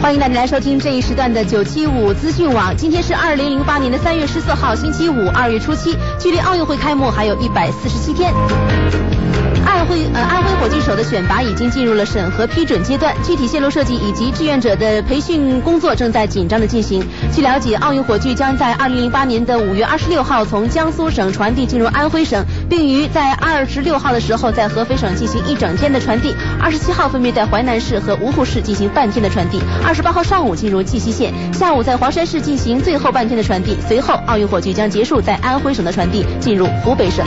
欢迎大家来收听这一时段的九七五资讯网。今天是二零零八年的三月十四号，星期五，二月初七，距离奥运会开幕还有一百四十七天。安徽呃安徽火炬手的选拔已经进入了审核批准阶段，具体线路设计以及志愿者的培训工作正在紧张的进行。据了解，奥运火炬将在二零零八年的五月二十六号从江苏省传递进入安徽省，并于在二十六号的时候在合肥省进行一整天的传递，二十七号分别在淮南市和芜湖市进行半天的传递，二十八号上午进入绩溪县，下午在黄山市进行最后半天的传递，随后奥运火炬将结束在安徽省的传递，进入湖北省。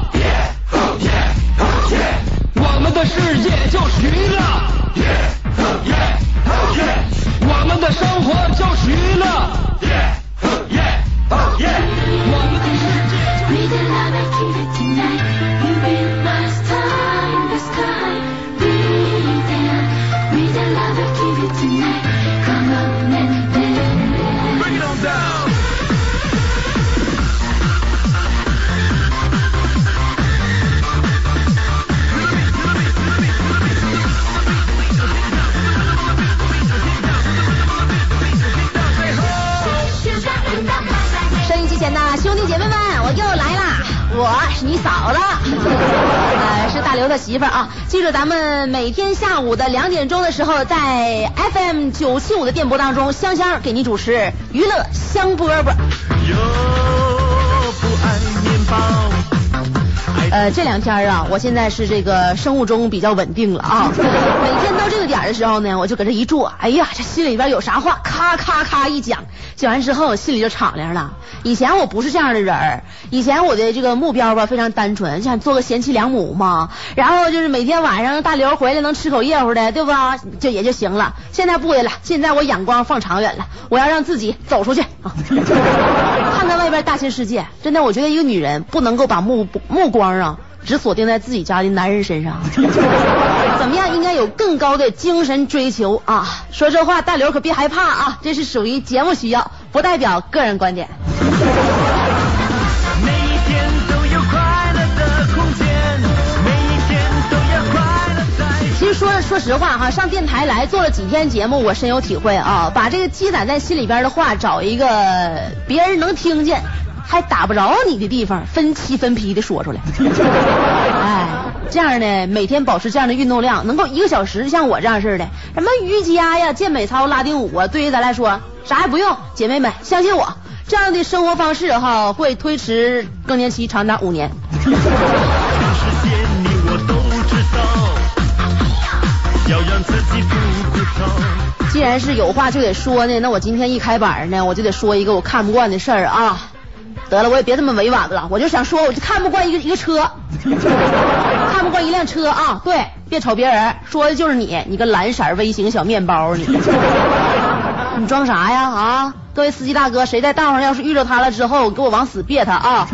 咱们每天下午的两点钟的时候，在 FM 九七五的电波当中，香香给您主持娱乐香饽饽。又不爱面包，呃，这两天啊，我现在是这个生物钟比较稳定了啊。每天到这个点儿的时候呢，我就搁这一坐，哎呀，这心里边有啥话，咔咔咔一讲，讲完之后我心里就敞亮了。以前我不是这样的人儿，以前我的这个目标吧非常单纯，想做个贤妻良母嘛，然后就是每天晚上大刘回来能吃口热乎的，对吧？就也就行了。现在不的了，现在我眼光放长远了，我要让自己走出去，看看外边大千世界。真的，我觉得一个女人不能够把目目光啊只锁定在自己家的男人身上。怎么样？应该有更高的精神追求啊！说这话，大刘可别害怕啊，这是属于节目需要，不代表个人观点。每一天都有快乐的空间，每一天都要快乐在。其实说说实话哈，上电台来做了几天节目，我深有体会啊。把这个积攒在心里边的话，找一个别人能听见，还打不着你的地方，分期分批的说出来。哎，这样呢，每天保持这样的运动量，能够一个小时，像我这样似的，什么瑜伽呀、健美操、拉丁舞啊，对于咱来说啥也不用。姐妹们，相信我，这样的生活方式哈，会推迟更年期长达五年。既然是有话就得说呢，那我今天一开板呢，我就得说一个我看不惯的事儿啊。得了，我也别这么委婉了，我就想说，我就看不惯一个一个车，看不惯一辆车啊。对，别瞅别人，说的就是你，你个蓝色微型小面包，你 你装啥呀啊？各位司机大哥，谁在道上要是遇着他了之后，给我往死别他啊！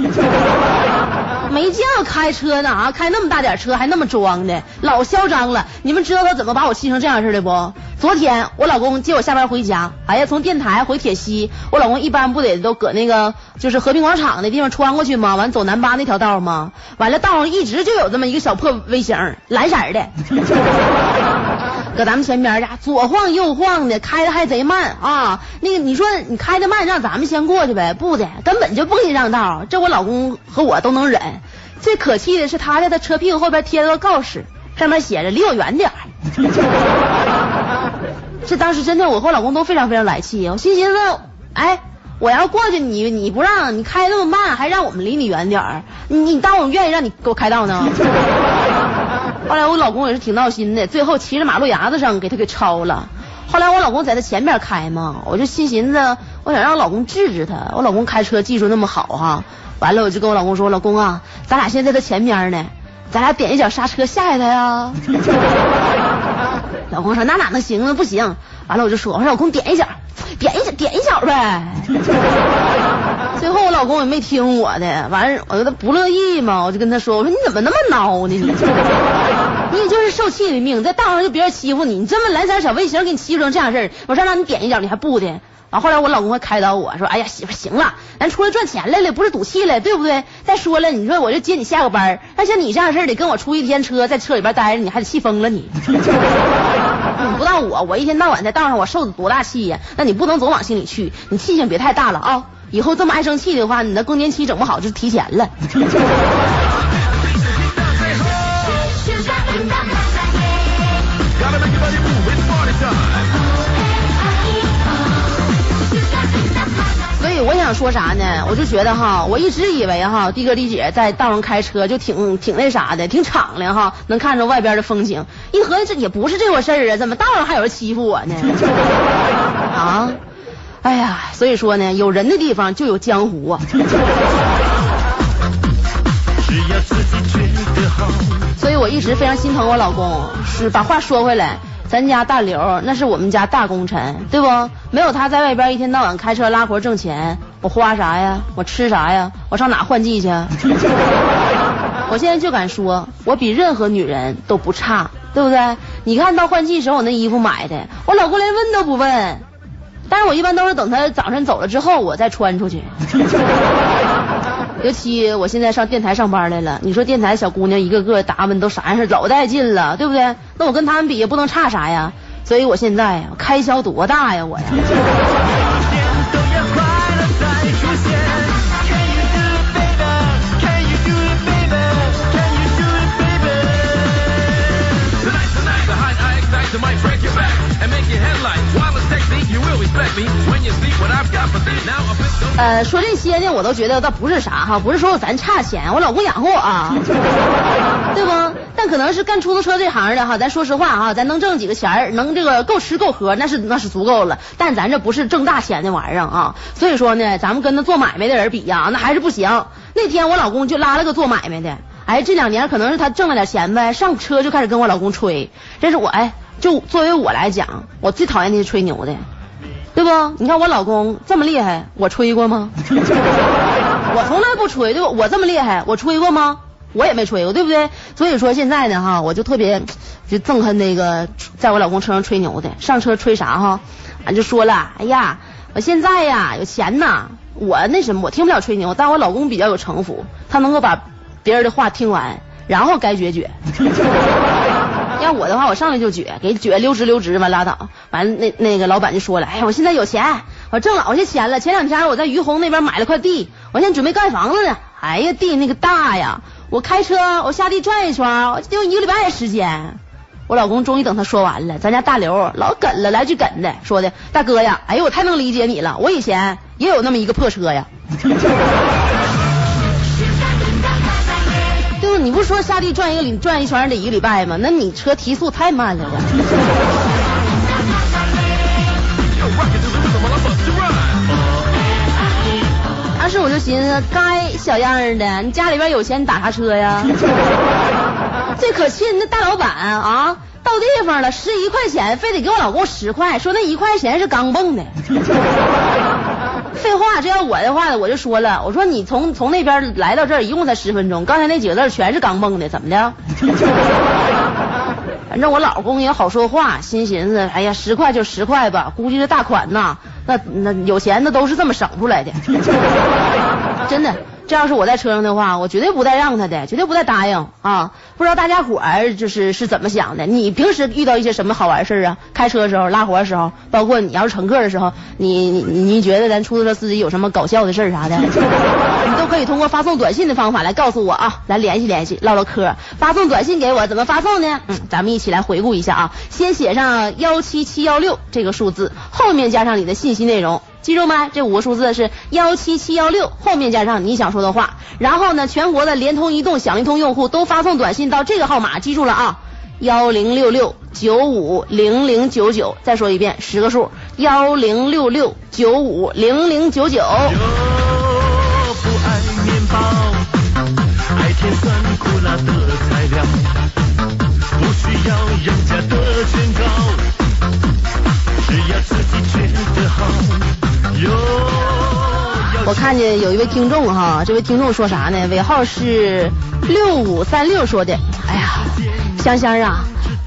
没见过开车呢啊，开那么大点车还那么装的，老嚣张了。你们知道他怎么把我气成这样似的不？昨天我老公接我下班回家，哎呀，从电台回铁西，我老公一般不得都搁那个就是和平广场那地方穿过去吗？完走南八那条道吗？完了道上一直就有这么一个小破微型，蓝色的，搁咱们前边家左晃右晃的，开的还贼慢啊。那个你说你开的慢，让咱们先过去呗？不的，根本就不给你让道。这我老公和我都能忍。最可气的是他在他车屁股后边贴了个告示，上面写着离我远点儿。这当时真的我和我老公都非常非常来气，我心寻思，哎，我要过去你你不让，你开那么慢，还让我们离你远点儿，你你当我们愿意让你给我开道呢？后来我老公也是挺闹心的，最后骑着马路牙子上给他给超了。后来我老公在他前面开嘛，我就心寻思，我想让我老公治治他。我老公开车技术那么好哈，完了我就跟我老公说，老公啊，咱俩现在在他前面呢，咱俩点一脚刹车吓吓他呀。老公说那哪能行啊？不行。完了我就说，我说老公点一脚，点一脚，点一脚呗。最后我老公也没听我的，完了我他不乐意嘛，我就跟他说，我说你怎么那么孬呢你？你就是受气的命，在道上就别人欺负你，你这么懒散小卫星给你欺负成这样事儿，我说让你点一脚你还不的。完后来我老公还开导我说，哎呀媳妇行了，咱出来赚钱来了，不是赌气了，对不对？再说了，你说我就接你下个班，那像你这样事儿得跟我出一天车，在车里边待着，你还得气疯了你。你 不到我，我一天到晚在道上我受多大气呀？那你不能总往心里去，你气性别太大了啊！以后这么爱生气的话，你的更年期整不好就提前了。所以我想说啥呢？我就觉得哈，我一直以为哈，的哥的姐在道上开车就挺挺那啥的，挺敞亮哈，能看着外边的风景。一合计这也不是这回事儿啊，怎么道上还有人欺负我呢？啊！哎呀，所以说呢，有人的地方就有江湖啊。所以我一直非常心疼我老公。是把话说回来，咱家大刘那是我们家大功臣，对不？没有他在外边一天到晚开车拉活挣钱，我花啥呀？我吃啥呀？我上哪换季去？我现在就敢说，我比任何女人都不差，对不对？你看到换季时候我那衣服买的，我老公连问都不问。但是我一般都是等他早上走了之后，我再穿出去。尤其我现在上电台上班来了，你说电台小姑娘一个个打扮都啥样式，老带劲了，对不对？那我跟他们比也不能差啥呀。所以我现在呀，开销多大呀，我呀。天都要快乐再出现。Can you do it, baby? Can you do it, baby? Can you do it baby tonight the night, the height I excite to might break your back and make your headlights. 呃，说这些呢，我都觉得倒不是啥哈，不是说咱差钱，我老公养活我啊，对不？但可能是干出租车这行的哈，咱说实话哈，咱能挣几个钱儿，能这个够吃够喝，那是那是足够了。但咱这不是挣大钱的玩意儿啊，所以说呢，咱们跟那做买卖的人比呀，那还是不行。那天我老公就拉了个做买卖的，哎，这两年可能是他挣了点钱呗，上车就开始跟我老公吹。这是我哎，就作为我来讲，我最讨厌那些吹牛的。对不？你看我老公这么厉害，我吹过吗？我从来不吹，对不？我这么厉害，我吹过吗？我也没吹过，对不对？所以说现在呢，哈，我就特别就憎恨那个在我老公车上吹牛的，上车吹啥哈？俺就说了，哎呀，我现在呀有钱呐，我那什么，我听不了吹牛，但我老公比较有城府，他能够把别人的话听完，然后该撅撅。要我的话，我上来就撅，给撅溜直溜直，完拉倒。完了，那那个老板就说了，哎，我现在有钱，我挣老些钱了。前两天我在于洪那边买了块地，我现在准备盖房子呢。哎呀，地那个大呀，我开车我下地转一圈，我得有一个礼拜的时间。我老公终于等他说完了，咱家大刘老梗了，来句梗的，说的大哥呀，哎呦，我太能理解你了，我以前也有那么一个破车呀。不？是说下地转一个礼转一圈得一个礼拜吗？那你车提速太慢了呀。当时我就寻思，该小样的，你家里边有钱，你打啥车呀？最可气那大老板啊，到地方了，十一块钱，非得给我老公十块，说那一块钱是钢蹦的。废话，这要我的话，我就说了，我说你从从那边来到这儿一共才十分钟，刚才那几个字全是刚蹦的，怎么的？反正我老公也好说话，心寻思，哎呀，十块就十块吧，估计是大款呐，那那有钱的都是这么省出来的，真的。这要是我在车上的话，我绝对不带让他的，绝对不带答应啊！不知道大家伙儿就是是怎么想的？你平时遇到一些什么好玩事儿啊？开车的时候、拉活的时候，包括你要是乘客的时候，你你你觉得咱出租车司机有什么搞笑的事儿啥的，你都可以通过发送短信的方法来告诉我啊，来联系联系，唠唠嗑。发送短信给我，怎么发送呢？嗯，咱们一起来回顾一下啊，先写上幺七七幺六这个数字，后面加上你的信息内容。记住吗？这五个数字是幺七七幺六，后面加上你想说的话。然后呢，全国的联通、移动、享一通用户都发送短信到这个号码，记住了啊，幺零六六九五零零九九。再说一遍，十个数，幺零六六九五零零九九。又不爱面包，爱甜酸苦辣的材料，不需要人。看见有一位听众哈，这位听众说啥呢？尾号是六五三六说的，哎呀，香香啊，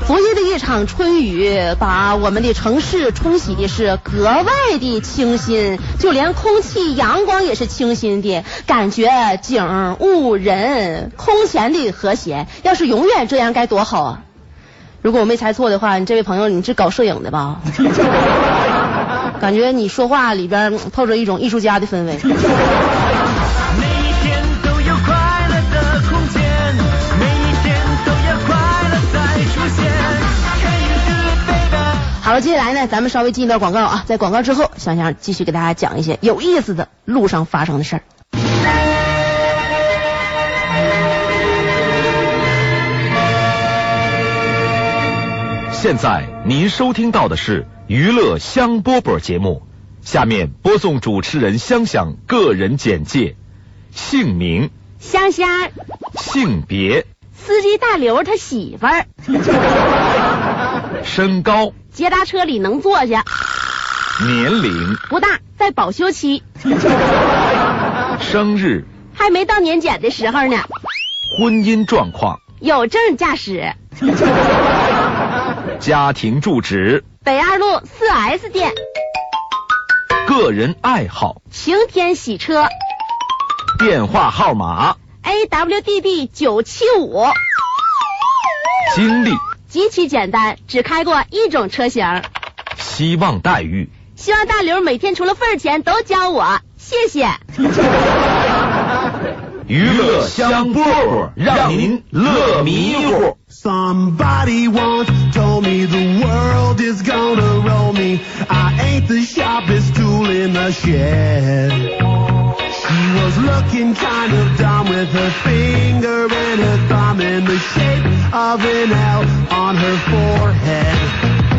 昨夜的一场春雨把我们的城市冲洗的是格外的清新，就连空气阳光也是清新的，感觉景物人空前的和谐。要是永远这样该多好啊！如果我没猜错的话，你这位朋友你是搞摄影的吧？感觉你说话里边透着一种艺术家的氛围。好了，接下来呢，咱们稍微进一段广告啊，在广告之后，香香继续给大家讲一些有意思的路上发生的事儿。现在您收听到的是娱乐香饽饽节目，下面播送主持人香香个人简介：姓名、香香，性别、司机大刘他媳妇儿，身高、捷达车里能坐下，年龄、不大，在保修期，生日、还没到年检的时候呢，婚姻状况、有证驾驶，家庭住址、北二路四 S 店，个人爱好、晴天洗车。电话号码、，AWDD 九七五，经历、极其简单，只开过一种车型。希望待遇。希望大刘每天除了份儿钱都教我，谢谢。娱乐香饽饽，让您乐迷糊。 Somebody once told me the world is gonna roll me. I ain't the sharpest tool in the shed. She was looking kind of dumb with her finger and her thumb in the shape of an L on her forehead.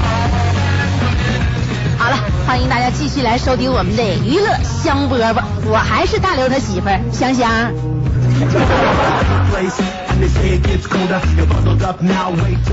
好了，欢迎大家继续来收听我们的娱乐香饽饽，我还是大刘他媳妇儿香香。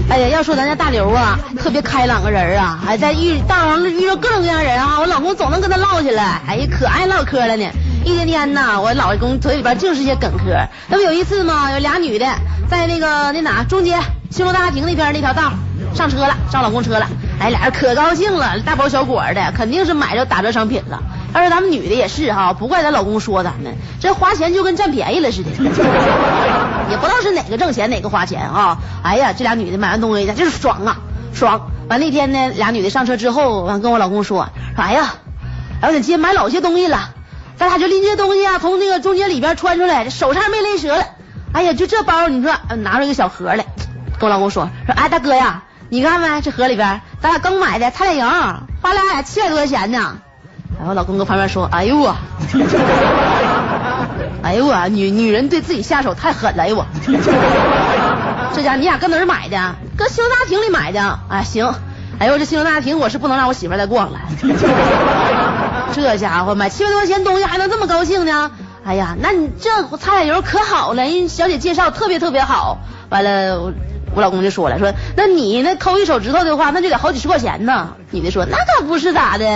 哎呀，要说咱家大刘啊，特别开朗个人啊，还在遇道上遇到各种各样人啊，我老公总能跟他唠起来，哎呀，可爱唠嗑了呢。一天天呐，我老公嘴里边净是些梗嗑。那不有一次嘛，有俩女的在那个那哪中街新隆大家庭那边那条道上车了，上老公车了，哎，俩人可高兴了，大包小裹的，肯定是买着打折商品了。要说咱们女的也是哈，不怪咱老公说咱们，这花钱就跟占便宜了似的。也不知道是哪个挣钱哪个花钱啊！哎呀，这俩女的买完东西就是爽啊，爽！完那天呢，俩女的上车之后，完跟我老公说说，哎呀，哎我在街买老些东西了，咱俩就拎这东西啊，从那个中间里边穿出来，手差点没勒折了。哎呀，就这包，你说拿出一个小盒来，跟我老公说说，哎大哥呀，你看没这盒里边，咱俩刚买的擦脸油，花俩俩七百多块钱呢。哎，后老公搁旁边说，哎呦我。哎呦我，女女人对自己下手太狠了，哎呦我，这家你俩搁哪儿买的？搁新隆大厅里买的。哎行，哎呦这新隆大厅我是不能让我媳妇儿再逛了。这家伙买七百多块钱东西还能这么高兴呢？哎呀，那你这菜油可好了，人小姐介绍特别特别好。完了，我我老公就说了，说那你那抠一手指头的话，那就得好几十块钱呢。女的说那可不是咋的，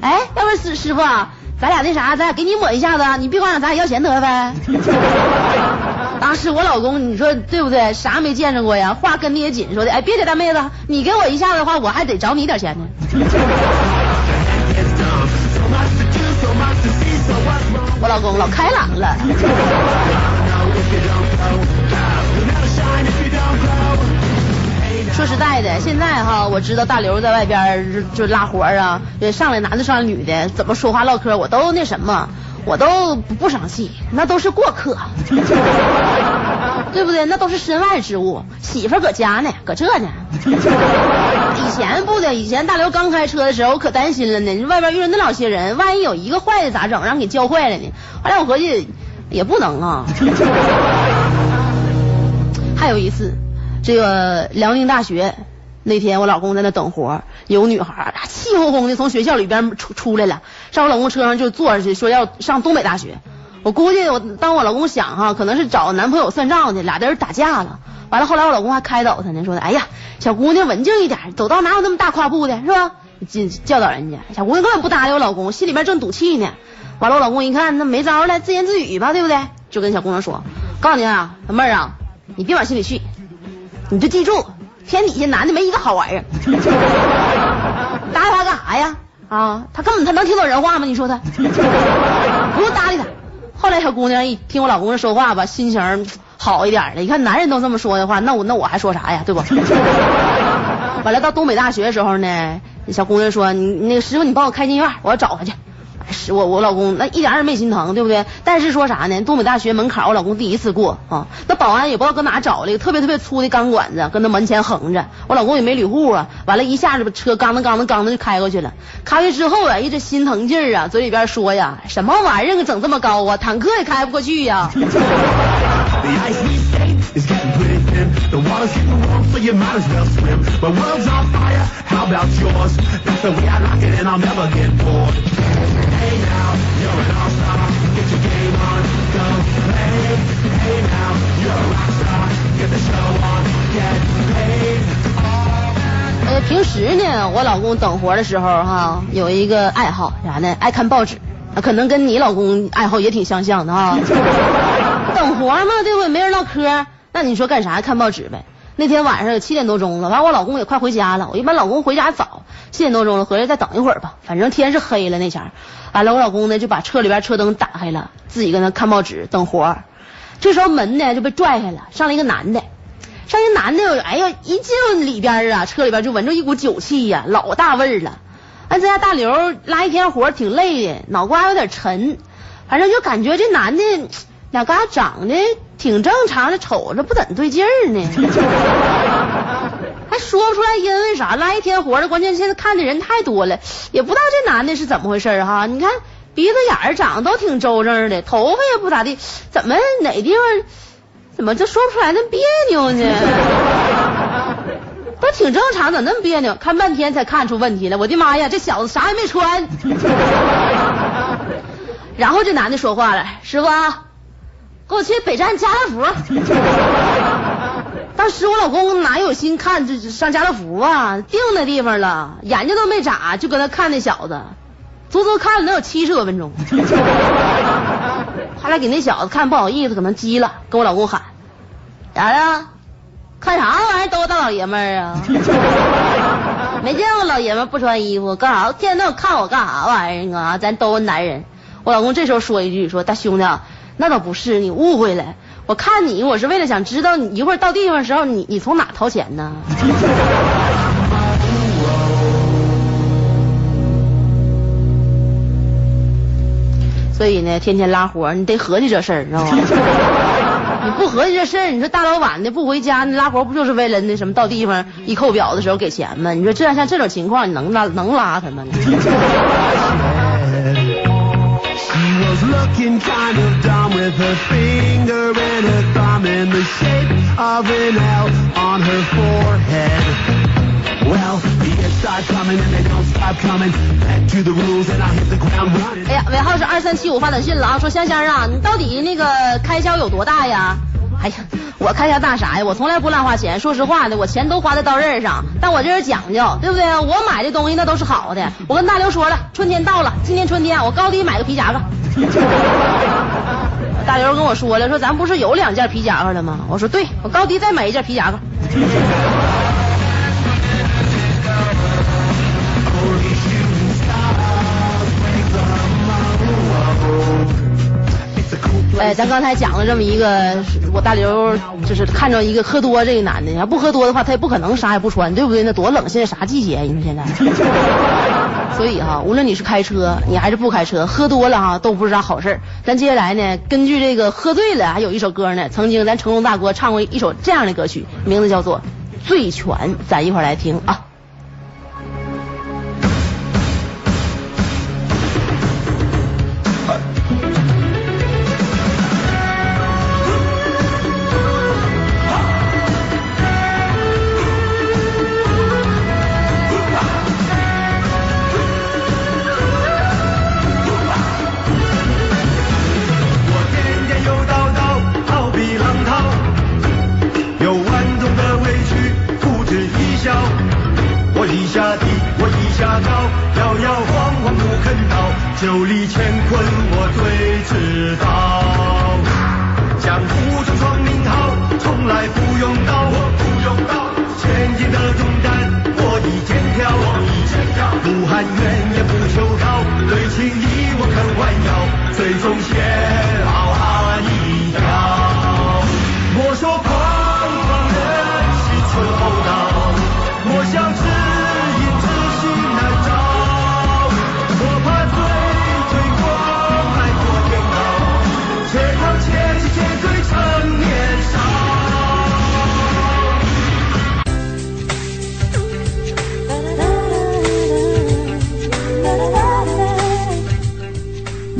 哎，要不然师师傅啊，咱俩那啥，咱俩给你抹一下子，你别光让咱俩要钱得了呗。当时我老公，你说对不对？啥没见着过呀？话跟的也紧，说的，哎，别的大妹子，你给我一下子的话，我还得找你点钱呢。我老公老开朗了。说实在的，现在哈，我知道大刘在外边就拉活啊，上来男的上来女的，怎么说话唠嗑，我都那什么，我都不生气，那都是过客，对不对？那都是身外之物，媳妇搁家呢，搁这呢。以前不的，以前大刘刚开车的时候，我可担心了呢。外边遇着那老些人，万一有一个坏的咋整？让给教坏了呢？后来我合计，也不能啊。还有一次，这个辽宁大学那天，我老公在那等活儿，有女孩儿啊气哄哄的从学校里边出出来了，上我老公车上就坐上去，说要上东北大学。我估计我当我老公想哈，可能是找男朋友算账去，俩人打架了。完了后来我老公还开导她呢，说的哎呀，小姑娘文静一点，走道哪有那么大跨步的，是吧？教教导人家，小姑娘根本不搭理我老公，心里边正赌气呢。完了我老公一看那没招了，自言自语吧，对不对？就跟小姑娘说，告诉你啊，小妹儿啊，你别往心里去，你就记住，天底下男的没一个好玩意儿。搭理他干啥呀？啊，他根本他能听懂人话吗？你说他，不用搭理他。后来小姑娘一听我老公说话吧，心情好一点了。一看男人都这么说的话，那我那我还说啥呀？对不？完了到东北大学的时候呢，小姑娘说：“你那个师傅，你帮我开进院，我要找他去。”是我我老公那一点也没心疼，对不对？但是说啥呢？东北大学门槛我老公第一次过啊，那保安也不知道搁哪找了一个特别特别粗的钢管子，搁那门前横着。我老公也没捋户啊，完了，一下子把车刚当刚当刚当就开过去了。开过去之后啊，一这心疼劲儿啊，嘴里边说呀，什么玩意儿，整这么高啊，坦克也开不过去呀、Now, 呃，平时呢，我老公等活的时候哈，有一个爱好啥呢？爱看报纸，可能跟你老公爱好也挺相像的哈。等活嘛，对不对？没人唠嗑，那你说干啥？看报纸呗。那天晚上有七点多钟了，完我老公也快回家了。我一般老公回家早，七点多钟了，回来再等一会儿吧。反正天是黑了那前儿。完了，我老公呢就把车里边车灯打开了，自己搁那看报纸等活儿。这时候门呢就被拽开了，上来一个男的。上一男的，哎呀，一进里边啊，车里边就闻着一股酒气呀、老大味儿了。俺这家大刘拉一天活挺累的，脑瓜有点沉，反正就感觉这男的俩嘎长得挺正常的，瞅着不怎对劲儿呢。还说不出来因为啥，拉一天活的，关键现在看的人太多了，也不知道这男的是怎么回事儿哈。你看鼻子眼儿长得都挺周正的，头发也不咋地，怎么哪地方怎么就说不出来那别扭呢？都挺正常，咋那么别扭？看半天才看出问题来。我的妈呀，这小子啥也没穿。然后这男的说话了：“师傅啊，给我去北站家乐福。”当时我老公哪有心看这上家乐福啊？定那地方了，眼睛都没眨，就搁那看那小子，足足看了能有七十多分钟。后来给那小子看不好意思，可能急了，跟我老公喊：“咋的？看啥玩意儿？都是大老爷们儿啊！没见过老爷们不穿衣服，干啥？天天都看我干啥玩意儿啊？咱都是男人。”我老公这时候说一句：“说大兄弟啊，那倒不是，你误会了。我看你，我是为了想知道你一会儿到地方的时候，你你从哪掏钱呢？” 所以呢，天天拉活，你得合计这事儿，知道吗？你不合计这事儿，你说大老晚的不回家，你拉活不就是为了那什么到地方一扣表的时候给钱吗？你说这样像这种情况，你能拉能拉他吗？Was looking kind of dumb with her finger and her thumb in the shape of an L on her forehead. Well, the years start coming and they don't stop coming. Back to the rules and I hit the ground running. 哎呀，尾号是二三七五发短信了啊，说香香啊，你到底那个开销有多大呀？哎呀，我开销大啥呀？我从来不乱花钱，说实话的，我钱都花在刀刃上。但我这人讲究，对不对？我买的东西那都是好的。我跟大刘说了，春天到了，今年春天我高低买个皮夹克。大刘跟我说了，说咱不是有两件皮夹克了吗？我说对，我高低再买一件皮夹克。哎，咱刚才讲了这么一个，我大刘就是看着一个喝多这个男的，要不喝多的话，他也不可能啥也不穿，对不对？那多冷，现在啥季节？你说现在？所以哈，无论你是开车，你还是不开车，喝多了哈都不是啥好事儿。咱接下来呢，根据这个喝醉了，还有一首歌呢，曾经咱成龙大哥唱过一首这样的歌曲，名字叫做《醉拳》，咱一会儿来听啊。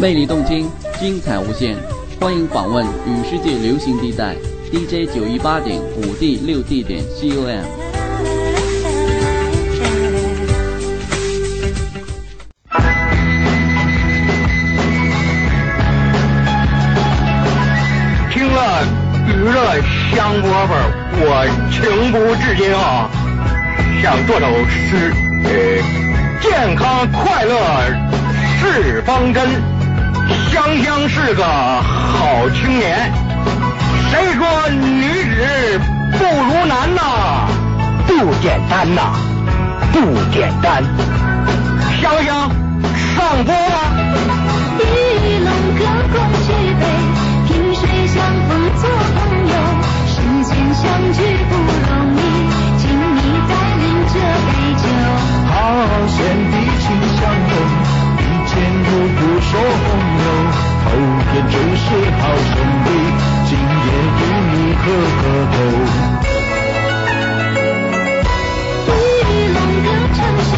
魅力动听，精彩无限，欢迎访问与世界流行地带 DJ 九一八点五 D 六 D 点 COM。听了娱乐香饽饽，我情不自禁啊，想做首诗，呃，健康快乐是方针，香香是个好青年。谁说女子不如男呐？不简单呐，不简单。香香上播吧。一龙歌共举杯，萍水相逢做朋友。世间相聚不容易，请你再饮这杯酒。好险地情相拥，一见如故说红油，后天就是好兄弟，今夜与你喝个够。一龙歌成兄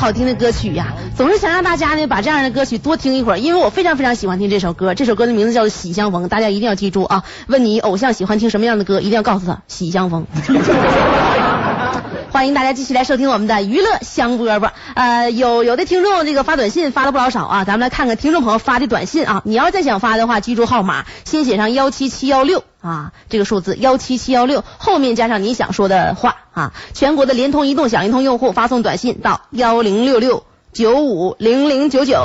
好听的歌曲呀！总是想让大家呢把这样的歌曲多听一会儿，因为我非常非常喜欢听这首歌。这首歌的名字叫做《喜相逢》，大家一定要记住啊！问你偶像喜欢听什么样的歌，一定要告诉他《喜相逢》。欢迎大家继续来收听我们的娱乐香饽饽。呃，有有的听众这个发短信发了不老少啊，咱们来看看听众朋友发的短信啊。你要再想发的话，记住号码，先写上幺七七幺六啊，这个数字幺七七幺六，后面加上你想说的话啊。全国的联通、移动、响应通用户发送短信到幺零六六九五零零九九。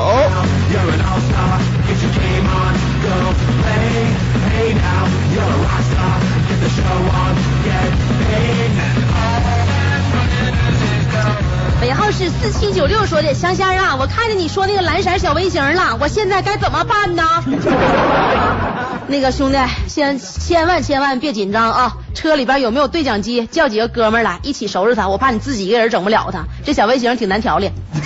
是四七九六说的，香香啊，我看见你说那个蓝色小微型了，我现在该怎么办呢？那个兄弟，先千万千万别紧张啊！车里边有没有对讲机？叫几个哥们儿来一起收拾他，我怕你自己一个人整不了他。这小微型挺难调理。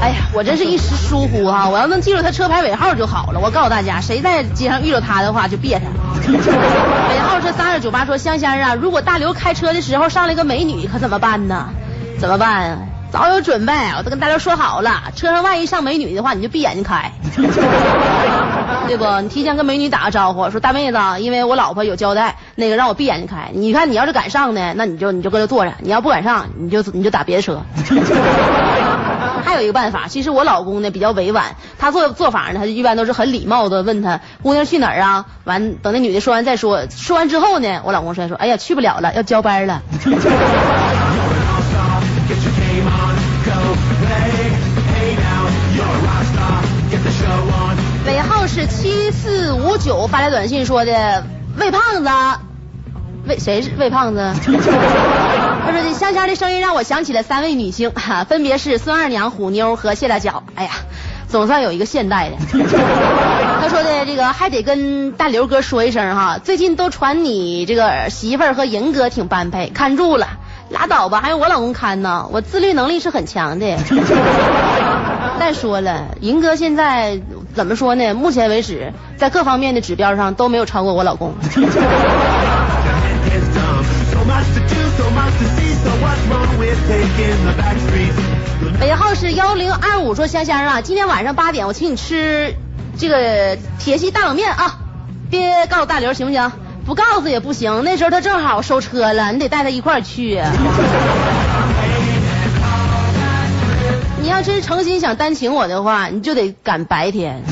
哎呀，我真是一时疏忽啊！我要能记住他车牌尾号就好了。我告诉大家，谁在街上遇到他的话，就别他。尾号是三二九八，说香香啊，如果大刘开车的时候上来个美女，可怎么办呢？怎么办啊？早有准备，我都跟大刘说好了，车上万一上美女的话，你就闭眼睛开，对不？你提前跟美女打个招呼，说大妹子，因为我老婆有交代，那个让我闭眼睛开。你看你要是敢上呢，那你就你就搁这坐着；你要不敢上，你就你就打别的车。还有一个办法，其实我老公呢比较委婉，他做做法呢，他就一般都是很礼貌的问他姑娘去哪儿啊？完等那女的说完再说，说完之后呢，我老公说说，哎呀去不了了，要交班了。尾号是七四五九发来短信说的，魏胖子，魏谁是魏胖子？说这香香的声音让我想起了三位女星，哈、分别是孙二娘、虎妞和谢大脚。哎呀，总算有一个现代的。他说的这个还得跟大刘哥说一声哈，最近都传你这个媳妇儿和银哥挺般配，看住了。拉倒吧，还有我老公看呢，我自律能力是很强的。再说了，银哥现在怎么说呢？目前为止，在各方面的指标上都没有超过我老公。尾号是幺零二五，说香香啊，今天晚上八点我请你吃这个铁西大冷面啊，别告诉大刘行不行？不告诉也不行，那时候他正好收车了，你得带他一块儿去。你要真诚心想单请我的话，你就得赶白天。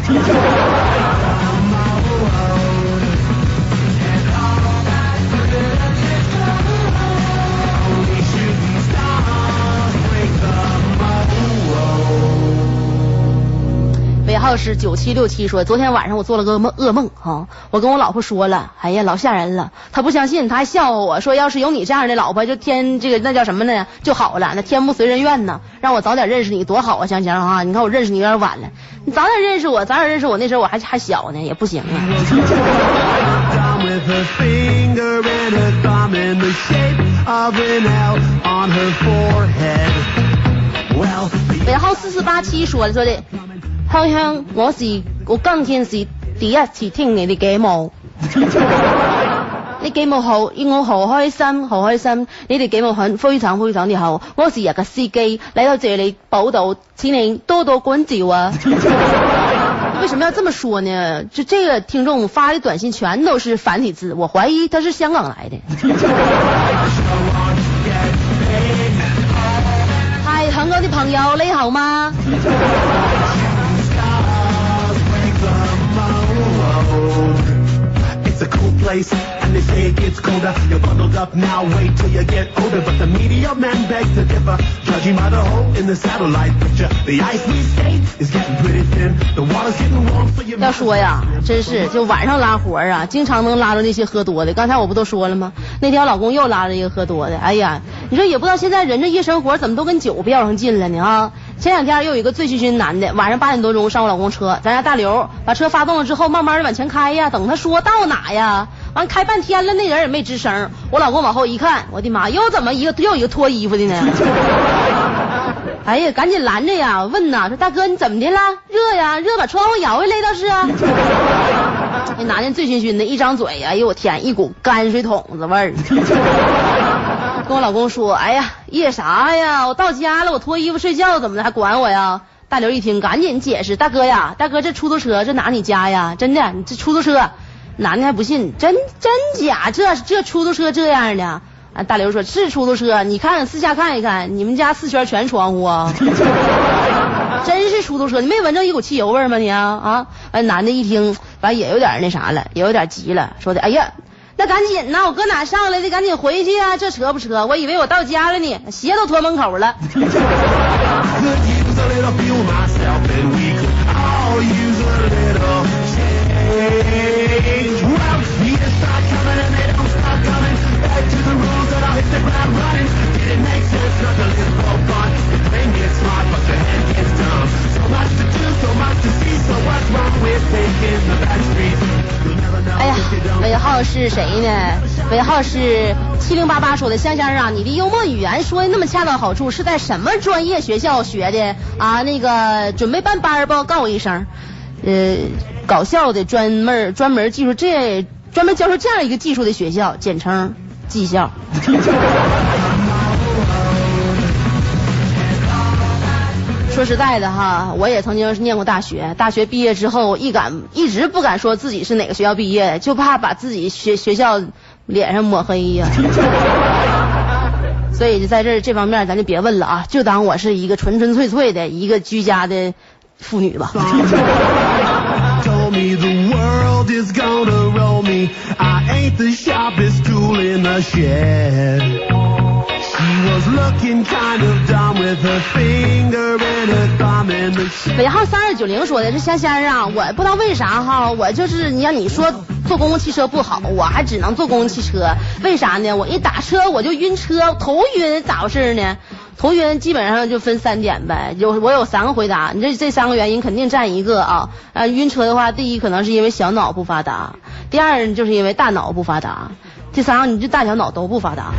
号是九七六七说，昨天晚上我做了个梦噩梦哈、我跟我老婆说了，哎呀老吓人了，她不相信，她还笑话我说，要是有你这样的老婆，就天这个那叫什么呢就好了，那天不随人愿呢，让我早点认识你多好啊，香香啊，你看我认识你有点晚了，你早点认识我，早点认识我，那时候我还还小呢，也不行啊。尾号四四八七说的说的，香香，我是我今天是第一次聽你哋節目，你节目好，我好開心，好開心，你哋节目很非常非常的好，我是日嘅司機，嚟到這裏報道，請你多多關照啊。為什麼要這麼說呢？就這個聽眾發的短信全都是繁體字，我懷疑他是香港來的。嗨，香港的朋友你好嗎？It's a cool place, and they say it gets colder. You're bundled up now, wait till you get older. But the media men begs to differ, judging by the hole in the satellite picture. The ice we skate is getting pretty thin. The water's getting warm, so you 要说呀，真是就晚上拉活啊，经常能拉着那些喝多的。刚才我不都说了吗？那天我老公又拉着一个喝多的，哎呀，你说也不知道现在人这夜生活怎么都跟酒飙上劲了呢啊！前两天又有一个醉醺醺男的，晚上八点多钟上我老公车，咱家大刘把车发动了之后，慢慢的往前开呀，等他说到哪呀，完开半天了，那人也没吱声。我老公往后一看，我的妈，又怎么一个又一个脱衣服的呢？哎呀，赶紧拦着呀！问呐，说大哥你怎么的了？热呀，热把窗户摇下来倒是啊。那男的醉醺醺的，一张嘴，哎呦我天，一股泔水桶子味儿。跟我老公说，哎呀，夜啥呀？我到家了，我脱衣服睡觉，怎么的还管我呀？大刘一听，赶紧解释，大哥呀，大哥这出租车这哪你家呀？真的，你这出租车，男的还不信，真真假？这这出租车这样的？啊，大刘说是出租车，你看四下看一看，你们家四圈全窗户啊。真是出租车，你没闻着一股汽油味吗你啊啊！完，男的一听，完也有点那啥了，也有点急了，说的，哎呀，那赶紧呐，我搁哪上来的？赶紧回去啊！这扯不扯？我以为我到家了呢，鞋都脱门口了。哎呀尾号是谁呢？尾号是七零八八说的，香香啊，你的幽默语言说的那么恰到好处，是在什么专业学校学的啊？那个准备办班儿不？告诉我一声。呃，搞笑的专门专门技术这专门教授这样一个技术的学校，简称技校。说实在的哈，我也曾经念过大学，大学毕业之后一敢一直不敢说自己是哪个学校毕业的，就怕把自己学学校脸上抹黑呀。所以就在这这方面咱就别问了啊，就当我是一个纯纯粹粹的一个居家的妇女吧。尾号三二九零说的是香香啊，我不知道为啥哈，我就是你让你说坐公共汽车不好，我还只能坐公共汽车，为啥呢？我一打车我就晕车，头晕，咋回事呢？头晕基本上就分三点呗，有我有三个回答，你这这三个原因肯定占一个啊。呃，晕车的话，第一可能是因为小脑不发达，第二就是因为大脑不发达，第三你这大小脑都不发达。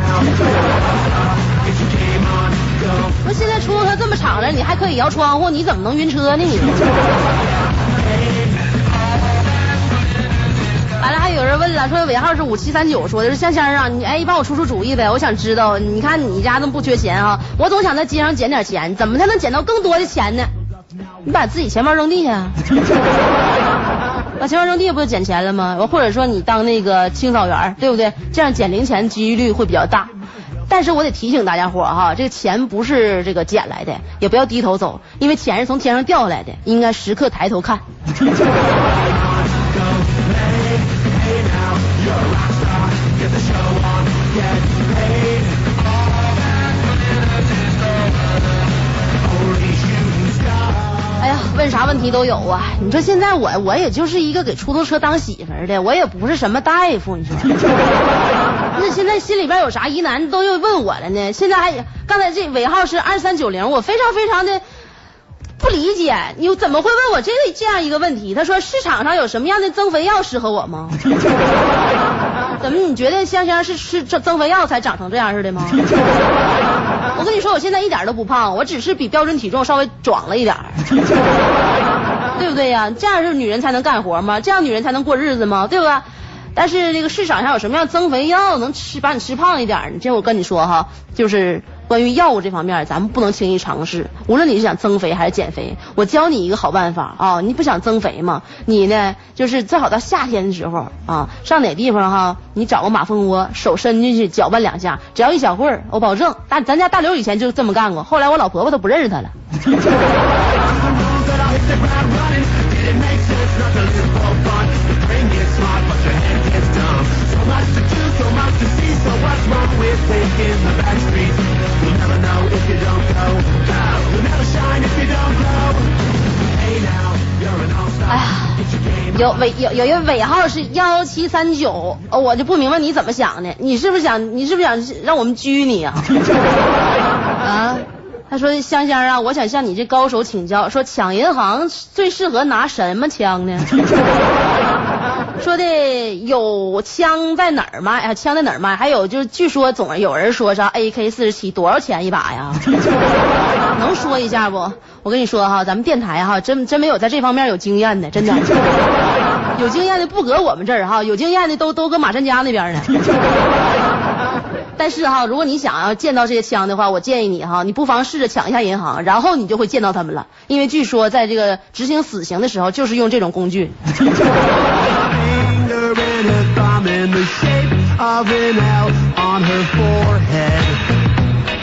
我现在出租车这么敞亮，你还可以摇窗户，你怎么能晕车呢？你？完了，还有人问了，说尾号是五七三九，说的是香香啊，你哎帮我出出主意呗，我想知道，你看你家那么不缺钱啊，我总想在街上捡点钱，怎么才能捡到更多的钱呢？你把自己钱包扔地下，把钱包扔地下不就捡钱了吗？或者说你当那个清扫员，对不对？这样捡零钱几率会比较大。但是我得提醒大家伙儿哈，这个钱不是这个捡来的，也不要低头走，因为钱是从天上掉下来的，应该时刻抬头看。哎呀，问啥问题都有啊！你说现在我我也就是一个给出租车当媳妇儿的，我也不是什么大夫，你说。那现在心里边有啥疑难都又问我了呢？现在还刚才这尾号是二三九零，我非常非常的不理解，你怎么会问我这这样一个问题？他说市场上有什么样的增肥药适合我吗？怎么你觉得香香是吃增肥药才长成这样似的吗？我跟你说，我现在一点都不胖，我只是比标准体重稍微壮了一点，对不对呀？这样是女人才能干活吗？这样女人才能过日子吗？对吧？但是这个市场上有什么样增肥药能吃把你吃胖一点呢？这我跟你说哈，就是关于药物这方面，咱们不能轻易尝试。无论你是想增肥还是减肥，我教你一个好办法啊！你不想增肥吗？你呢，就是最好到夏天的时候啊，上哪地方哈，你找个马蜂窝，手伸进去搅拌两下，只要一小会儿，我保证大咱家大刘以前就这么干过，后来我老婆婆都不认识他了。哎呀，有尾有有一个尾号是幺七三九，呃我就不明白你怎么想的，你是不是想你是不是想让我们拘你啊？啊？他说香香啊，我想向你这高手请教，说抢银行最适合拿什么枪呢？说的有枪在哪儿卖啊？枪在哪儿卖？还有就是，据说总有人说啥 AK 四十七多少钱一把呀？能说一下不？我跟你说哈，咱们电台哈，真真没有在这方面有经验的，真的。有经验的不搁我们这儿哈，有经验的都都搁马山家那边呢。但是哈，如果你想要见到这些枪的话，我建议你哈，你不妨试着抢一下银行，然后你就会见到他们了。因为据说在这个执行死刑的时候，就是用这种工具。The shape of an L on her forehead.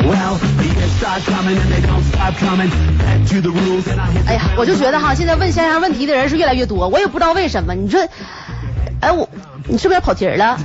Well, the years start coming and they don't stop coming. Back to the rules and I hit 哎呀，我就觉得哈，现在问香香问题的人是越来越多，我也不知道为什么。你说，哎我，你是不是跑题了？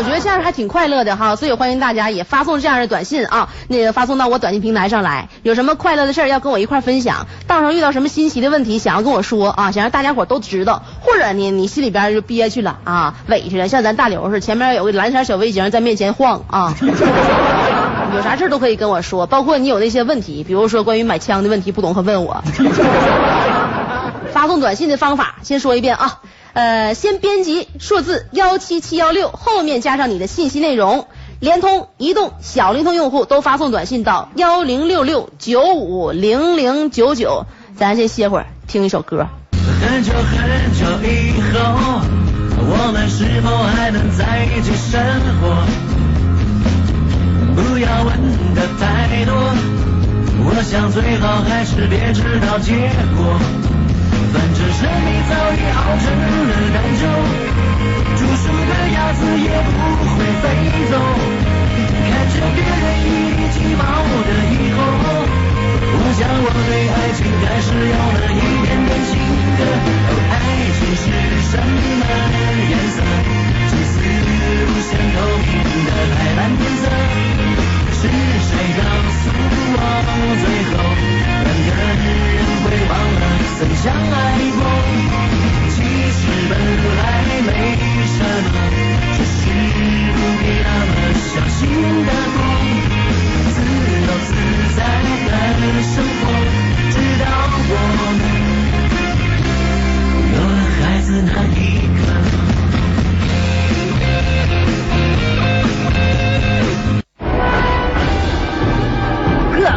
但我觉得这样还挺快乐的哈，所以欢迎大家也发送这样的短信啊，那个发送到我短信平台上来。有什么快乐的事儿要跟我一块分享，到时候遇到什么新奇的问题想要跟我说啊，想让大家伙都知道，或者呢你心里边就憋屈了啊，委屈了，像咱大刘似的，前面有个蓝色小围巾在面前晃啊。有啥事都可以跟我说，包括你有那些问题，比如说关于买枪的问题不懂可问我。发送短信的方法先说一遍啊，呃，先编辑数字幺七七幺六，后面加上你的信息内容。联通、移动、小灵通用户都发送短信到幺零六六九五零零九九。咱先歇会儿，听一首歌。很久很久以后，我们是否还能在一起生活？不要问的太多，我想最好还是别知道结果。反正生命早已熬成了淡酒，煮熟的鸭子也不会飞走。看着别人一地鸡毛的以后，我想我对爱情还是有了一点点心得。爱情是什么颜色？青丝无限透明的海蓝天色。是谁告诉我，最后两个人曾相爱过？其实本来没什么，只是不必那么小心的过，自由自在的生活，直到我们有了孩子那一刻。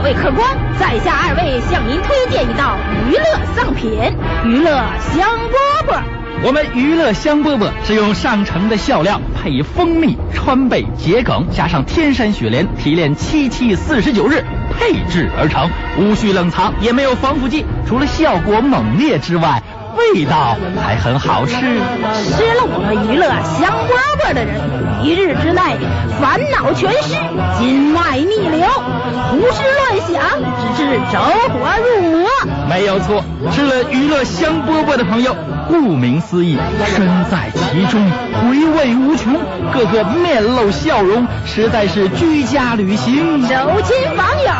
位客官，在下二位向您推荐一道娱乐上品——娱乐香饽饽。我们娱乐香饽饽是用上乘的笑料，配蜂蜜、川贝、桔梗，加上天山雪莲提炼七七四十九日配制而成，无需冷藏，也没有防腐剂，除了效果猛烈之外，味道还很好吃。吃了我们娱乐香饽饽的人，一日之内烦恼全失，筋脉逆流，胡思乱想，直至走火入魔。没有错，吃了娱乐香饽饽的朋友，顾名思义，身在其中，回味无穷，个个面露笑容，实在是居家旅行走亲访友，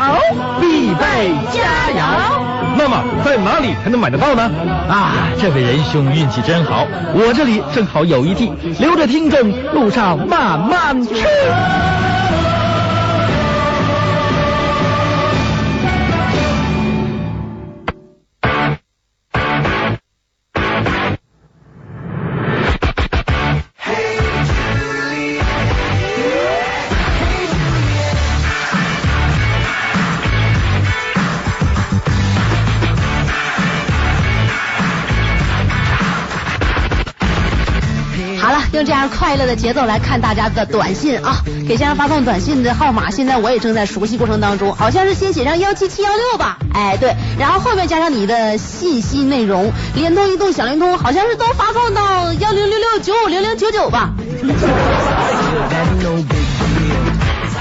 必备佳肴。那么在哪里才能买得到呢？啊，这位仁兄运气真好，我这里正好有一屉，留着听众路上慢慢吃。用这样快乐的节奏来看大家的短信啊，给先生发送短信的号码，现在我也正在熟悉过程当中，好像是先写上幺七七幺六吧，哎对，然后后面加上你的信息内容，联通、移动、小灵通，好像是都发送到幺零六六九五零零九九吧。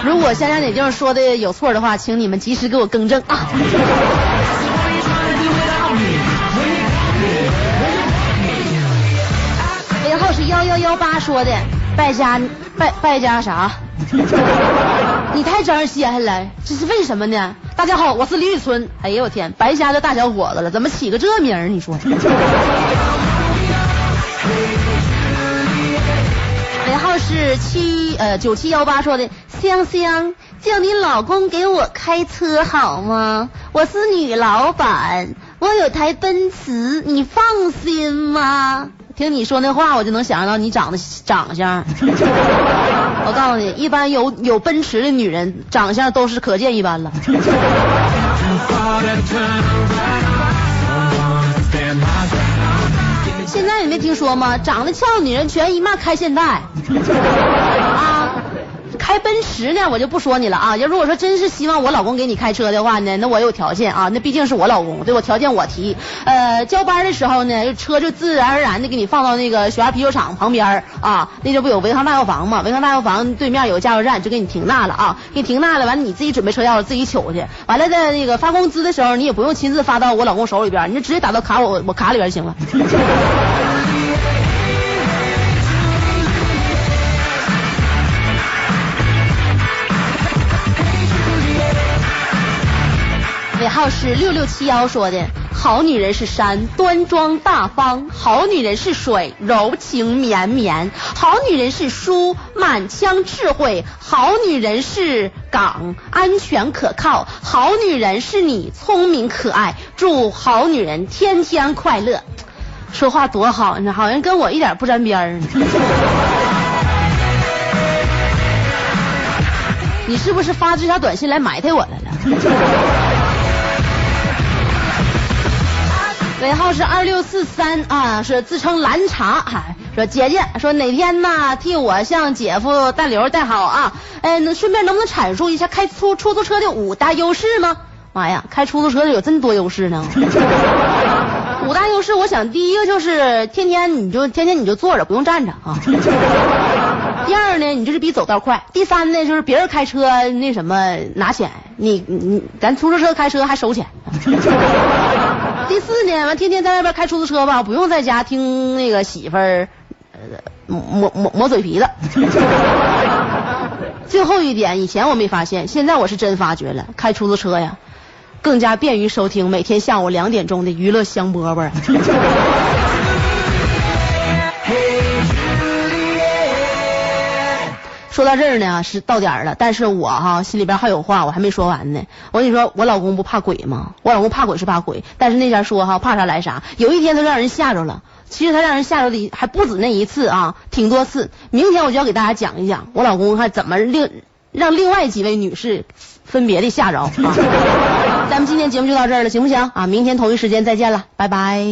如果香香姐就是说的有错的话，请你们及时给我更正啊。幺幺幺八说的，败家败败家啥？你太招人稀罕了，这是为什么呢？大家好，我是李宇春。哎呦我天，白瞎这大小伙子了，怎么起个这名儿？你说？尾 号是七呃九七幺八说的，香香叫你老公给我开车好吗？我是女老板，我有台奔驰，你放心吗？听你说那话，我就能想象到你长得长相。我告诉你，一般有有奔驰的女人，长相都是可见一斑了。现在你没听说吗？长得俏的女人全一骂开现代，开奔驰呢，我就不说你了啊。要如果说真是希望我老公给你开车的话呢，那我有条件啊，那毕竟是我老公，对我条件我提。呃，交班的时候呢，车就自然而然的给你放到那个雪花啤酒厂旁边啊，那就不有维康大药房嘛？维康大药房对面有个加油站，就给你停那了啊，给你停那了，完了你自己准备车钥匙自己取去，完了在那个发工资的时候，你也不用亲自发到我老公手里边，你就直接打到卡我我卡里边就行了。号是六六七幺说的，好女人是山，端庄大方；好女人是水，柔情绵绵；好女人是书，满腔智慧；好女人是港，安全可靠；好女人是你，聪明可爱。祝好女人天天快乐。说话多好你，好像跟我一点不沾边儿。你是不是发这条短信来埋汰我来了？尾号是二六四三啊，是自称蓝茶，哎，说姐姐说哪天呢替我向姐夫大刘带好啊，哎，那顺便能不能阐述一下开出出租车的五大优势吗？妈呀，开出租车的有这么多优势呢？五大优势，我想第一个就是天天你就天天你就坐着不用站着啊。第二呢，你就是比走道快。第三呢，就是别人开车那什么拿钱，你你咱出租车开车还收钱。第四呢，完天天在外边开出租车吧，不用在家听那个媳妇儿磨磨嘴皮子。最后一点，以前我没发现，现在我是真发觉了，开出租车呀，更加便于收听每天下午两点钟的娱乐香饽饽 说到这儿呢，是到点儿了，但是我哈心里边还有话，我还没说完呢。我跟你说，我老公不怕鬼吗？我老公怕鬼是怕鬼，但是那家说哈，怕啥来啥。有一天他让人吓着了，其实他让人吓着的还不止那一次啊，挺多次。明天我就要给大家讲一讲我老公还怎么另让另外几位女士分别的吓着啊。咱们今天节目就到这儿了，行不行啊？明天同一时间再见了，拜拜。